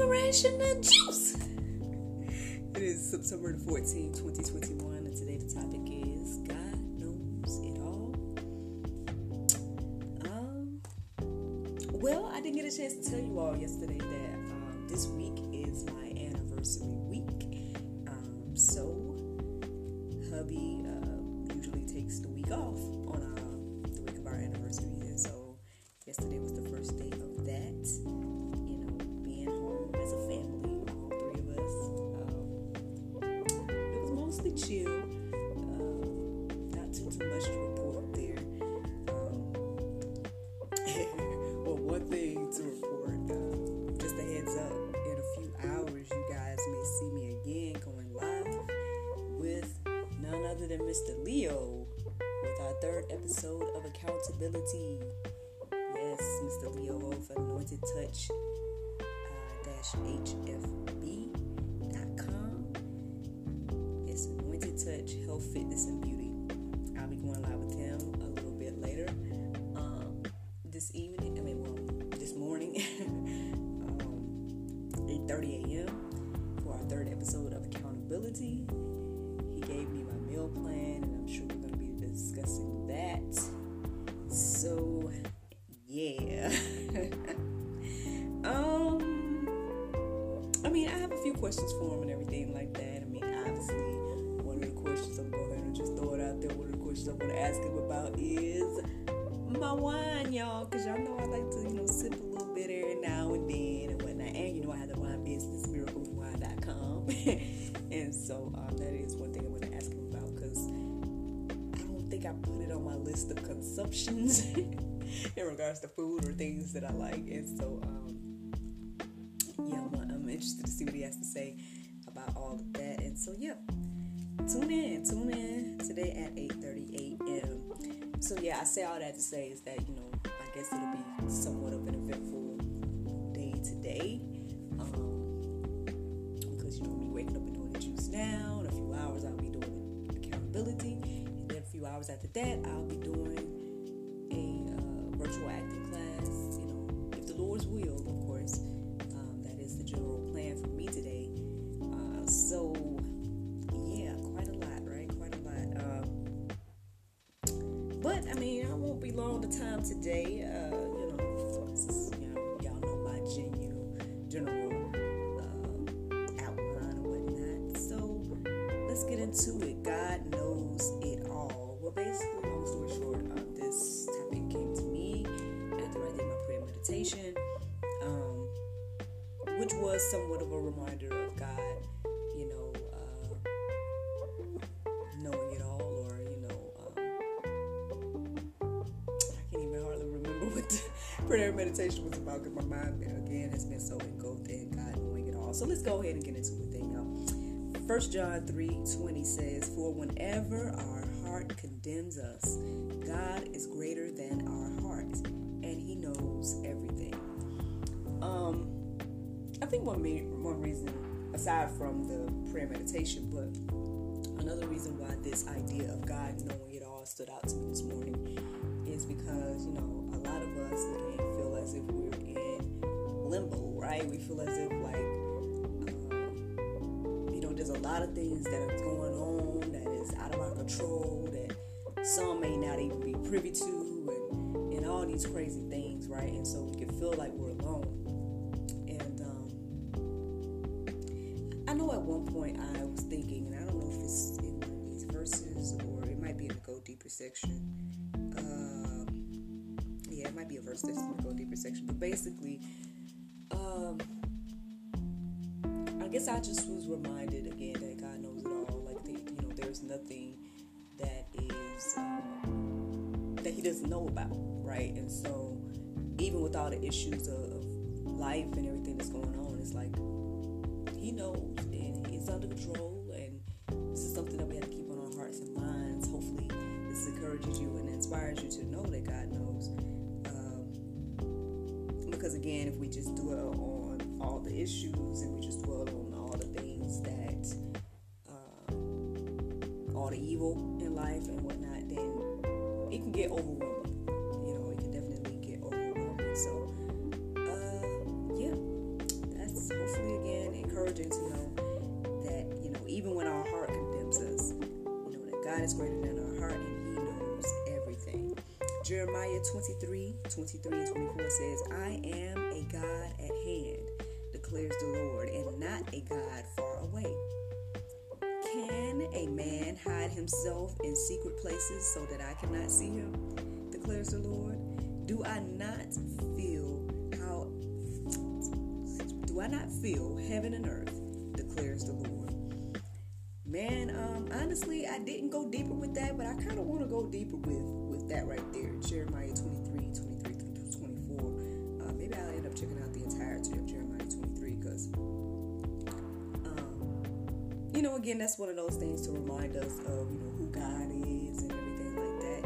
Inspiration and Juice. It is September the 14th, 2021, and today the topic is God knows it all. Um, well, I didn't get a chance to tell you all yesterday that um, this week is my anniversary week. Um, so, hubby uh, usually takes the week off on uh, the week of our anniversary, and so yesterday was the first day of that. As a family, all three of us. Um, it was mostly chill. Um, not too too much to report there. Um, well, one thing to report, uh, just a heads up. In a few hours, you guys may see me again going live with none other than Mr. Leo with our third episode of Accountability. Yes, Mr. Leo of Anointed Touch dash HFB.com. It's Anointed Touch Health, Fitness, and Beauty. I'll be going live with him a little bit later. Um, this evening, I mean, well, this morning, um, 8.30 a.m. for our third episode of Accountability. He gave me my meal plan, and I'm sure we're going to be discussing questions I'm going to ask him about is my wine, y'all, because y'all know I like to, you know, sip a little bit every now and then and whatnot. And you know, I have the wine business, miracleofwine.com. and so um, that is one thing I'm going to ask him about because I don't think I put it on my list of consumptions in regards to food or things that I like. And so, um, yeah, I'm, I'm interested to see what he has to say about all of that. And so, yeah, tune in, tune in today at 8:30 a.m. So yeah, I say all that to say is that you know I guess it'll be somewhat of an eventful day today, um, because you know me waking up and doing the juice now. In a few hours I'll be doing accountability, and then a few hours after that I'll be doing a uh, virtual acting class. You know, if the Lord's will, of course. Long the time today. Uh, you know, is, you know, y'all know my general, general uh, outline and whatnot. So let's get into it. God knows it all. Well, basically, long story short, um, this topic came to me after I did my prayer meditation, um, which was somewhat of a reminder of God. Prayer meditation was about because my mind again has been so engulfed in God knowing it all. So let's go ahead and get into it then, y'all. First John three twenty says, "For whenever our heart condemns us, God is greater than our heart, and He knows everything." Um, I think one me- one reason, aside from the prayer meditation, but another reason why this idea of God knowing it all stood out to me this morning is because you know a lot of us again feel as if we're in limbo, right? We feel as if like um, you know there's a lot of things that are going on that is out of our control that some may not even be privy to, and and all these crazy things, right? And so we can feel like we're alone. And um, I know at one point I was thinking, and I don't know if it's in these verses or it might be in the Go Deeper section. It might be a verse that's in the Go Deeper section. But basically, um, I guess I just was reminded again that God knows it all. Like, the, you know, there's nothing that is um, that He doesn't know about, right? And so, even with all the issues of, of life and everything that's going on, it's like He knows and He's under control. And this is something that we have to keep on our hearts and minds. Hopefully, this encourages you and inspires you to know that God knows. Again, if we just dwell on all the issues and we just dwell on all the things that, um, all the evil in life and whatnot, then it can get overwhelming. You know, it can definitely get overwhelming. So, uh, yeah, that's hopefully again encouraging to know that you know even when our heart condemns us, you know that God is greater than Jeremiah 23, 23 and 24 says, I am a God at hand, declares the Lord, and not a God far away. Can a man hide himself in secret places so that I cannot see him? declares the Lord. Do I not feel how do I not feel heaven and earth? declares the Lord. Man, um, honestly, I didn't go deeper with that, but I kind of want to go deeper with that right there. Jeremiah 23, 23 through 24. Uh, maybe I'll end up checking out the entirety of Jeremiah 23 because, um, you know, again, that's one of those things to remind us of, you know, who God is and everything like that.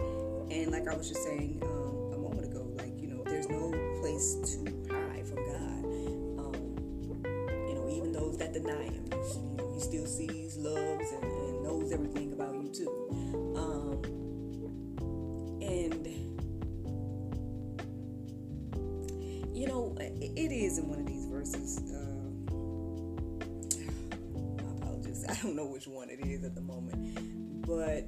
And like I was just saying um, a moment ago, like, you know, there's no place to hide from God. Um, you know, even those that deny Him, you know, He still sees, loves, and, and knows everything you know, it, is in one of these verses. Uh, my apologies, I don't know which one it is at the moment, but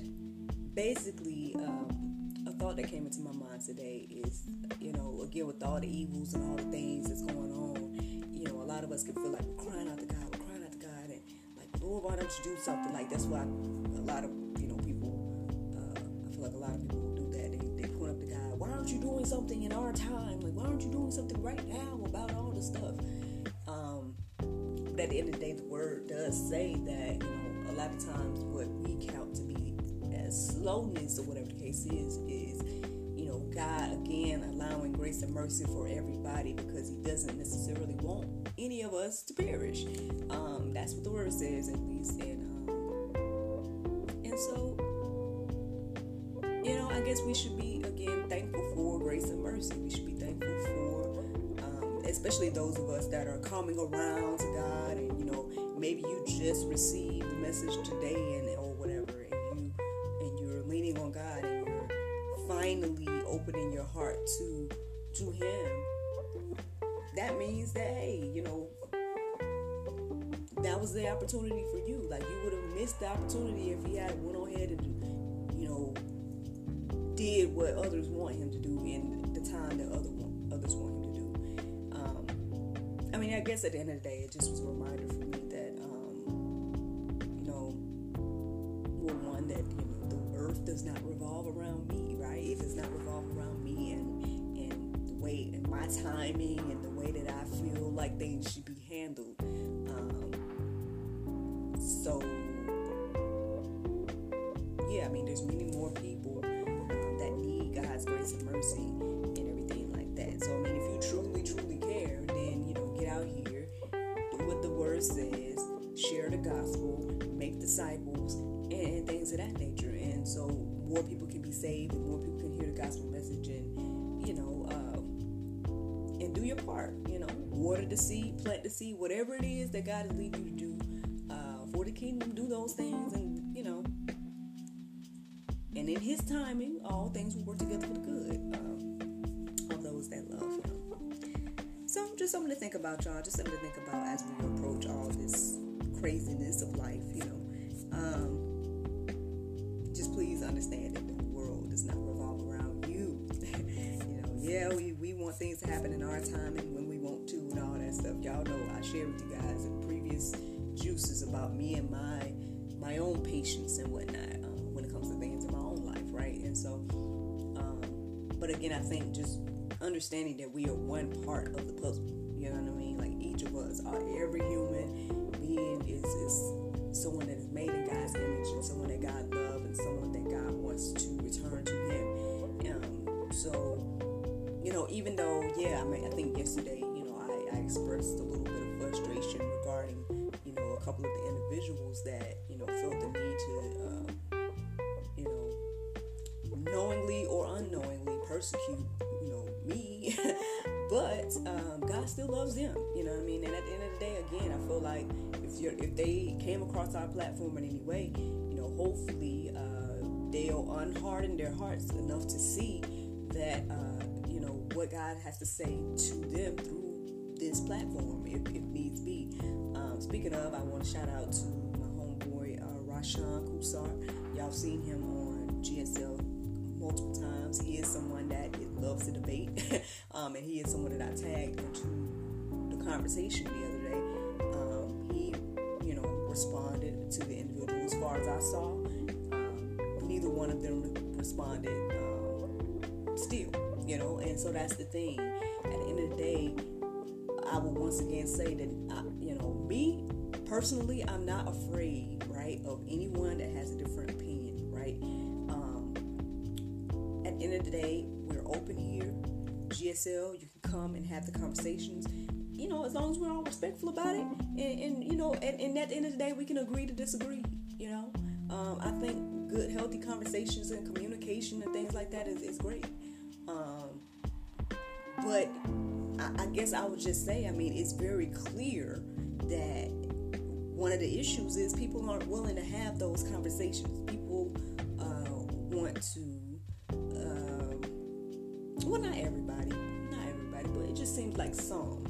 basically, um, a thought that came into my mind today is, you know, again with all the evils and all the things that's going on, you know, a lot of us can feel like we're crying out to God, we're crying out to God, and like, Lord, why don't you do something? Like that's why a lot of aren't you doing something in our time? Like, why aren't you doing something right now about all this stuff? Um, but at the end of the day, the word does say that you know a lot of times what we count to be as slowness or whatever the case is is you know God again allowing grace and mercy for everybody because He doesn't necessarily want any of us to perish. Um, that's what the word says at least, and um, and so you know I guess we should be We should be thankful for. Um, especially those of us that are coming around to God and you know maybe you just received the message today and or whatever and you and you're leaning on God and you're finally opening your heart to to him that means that hey you know that was the opportunity for you. Like you would have missed the opportunity if he had went ahead and you know did what others want him to do. The time that other want, others want him to do. Um, I mean I guess at the end of the day it just was a reminder for me that um, you know well one that you know the earth does not revolve around me right? It does not revolve around me and and the way and my timing and the way that I feel like things should be handled. Um, so yeah I mean there's many more people more people can be saved and more people can hear the gospel message and you know um, and do your part you know. Water the seed plant the seed whatever it is that god is leading you to do uh, for the kingdom do those things and you know. And in his timing all things will work together for the good um, of those that love him. So just something to think about y'all. Just something to think about as we approach all this craziness of life you know. Um, understand that the world does not revolve around you. you know, yeah, we, we want things to happen in our time and when we want to and all that stuff. Y'all know I shared with you guys in previous juices about me and my my own patience and whatnot uh, when it comes to things in my own life, right? And so, um, but again, I think just understanding that we are one part of the puzzle. You know what I mean? Like each of us, are every human being is is someone that is made in God's image and someone that God loves and someone that wants to return to Him. Um, so, you know, even though, yeah, I mean, I think yesterday, you know, I, I expressed a little bit of frustration regarding, you know, a couple of the individuals that, you know, felt the need to, uh, you know, knowingly or unknowingly persecute, you know, me. but um, God still loves them, you know what I mean? And at the end of the day, again, I feel like if you're if they came across our platform in any way, you know, hopefully uh, they'll unharden their hearts enough to see that uh, you know what God has to say to them through this platform, if, if needs be. speaking of, I want to shout out to my homeboy uh, Rashawn Kusar. Y'all seen him on GSL multiple times. He is someone that loves to debate, um, and he is someone that I tagged into the conversation the other day. Um, he, you know, responded to the individual as far as I saw. Neither one of them responded um, still, you know, and so that's the thing. At the end of the day, I will once again say that, I, you know, me personally, I'm not afraid, right, of anyone that has a different opinion, right? Um, at the end of the day, we're open here. GSL, you can come and have the conversations. You know, as long as we're all respectful about it, and, and you know, and, and, at the end of the day, we can agree to disagree. You know, um, I think good, healthy conversations and communication and things like that is, is great. Um, but I, I guess I would just say, I mean, it's very clear that one of the issues is people aren't willing to have those conversations. People uh, want to, um, well, not everybody, not everybody, but it just seems like some,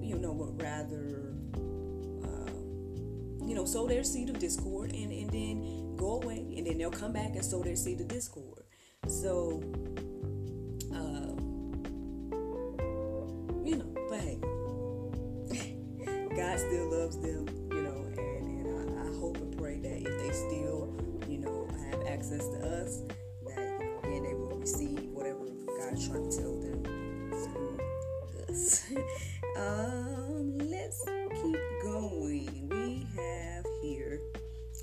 you know, would rather, you know, sow their seed of discord and, and then go away, and then they'll come back and sow their seed of discord. So, uh, you know, but hey, God still loves them, you know, and, and I, I, hope and pray that if they still, you know, have access to us, that you know, again they will receive whatever God's trying to tell them through us. um, let's keep going. We have here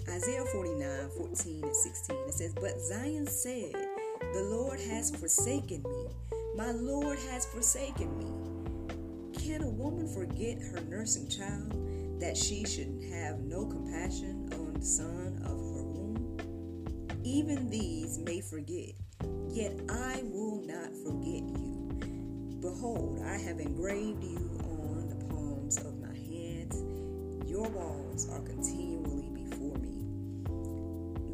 Isaiah 49, 14 and 16. It says, But Zion said, The Lord has forsaken me. My Lord has forsaken me can a woman forget her nursing child that she should have no compassion on the son of her womb? Even these may forget, yet I will not forget you. Behold, I have engraved you Your walls are continually before me.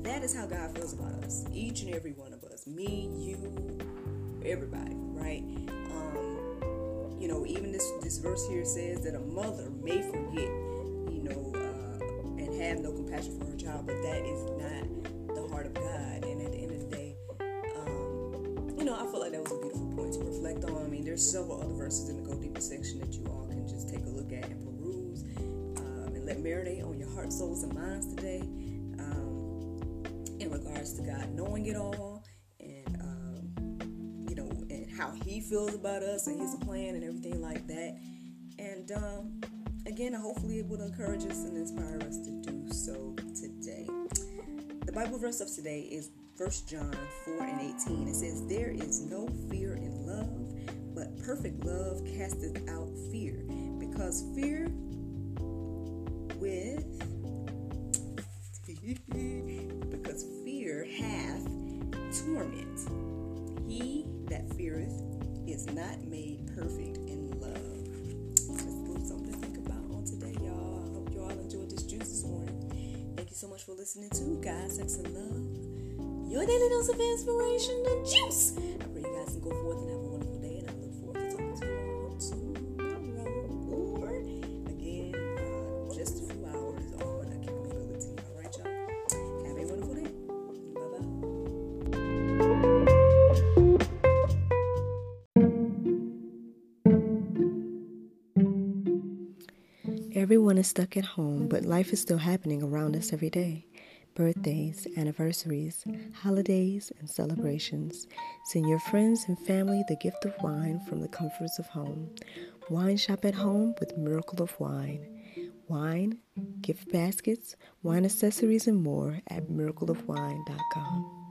That is how God feels about us, each and every one of us. Me, you, everybody, right? you know, even this this verse here says that a mother may forget, you know, uh, and have no compassion for her child, but that is not the heart of God. And at the end of the day, um, you know, I feel like that was a beautiful point to reflect on. I mean, there's several other verses in the Go Deeper section that you all can just take a look at and let marinate on your heart, souls, and minds today. Um, in regards to God knowing it all and, um, you know, and how he feels about us and his plan and everything like that. And um, again, hopefully it will encourage us and inspire us to do so today. The Bible verse of today is 1 John 4 and 18. It says, There is no fear in love, but perfect love casteth out fear, because fear with because fear hath torment. He that feareth is not made perfect in love. Just a little something to think about on today, y'all. I hope you all enjoyed this juice this morning. Thank you so much for listening to God, Sex, and Love. Your daily dose of inspiration, the juice. I pray you guys can go forth and have a Everyone is stuck at home, but mm-hmm. life is still happening around us every day. Birthdays, anniversaries, holidays, and celebrations. Send your friends and family the gift of wine from the comforts of home. Wine shop at home with Miracle of Wine. Wine, gift baskets, wine accessories, and more at miracleofwine.com.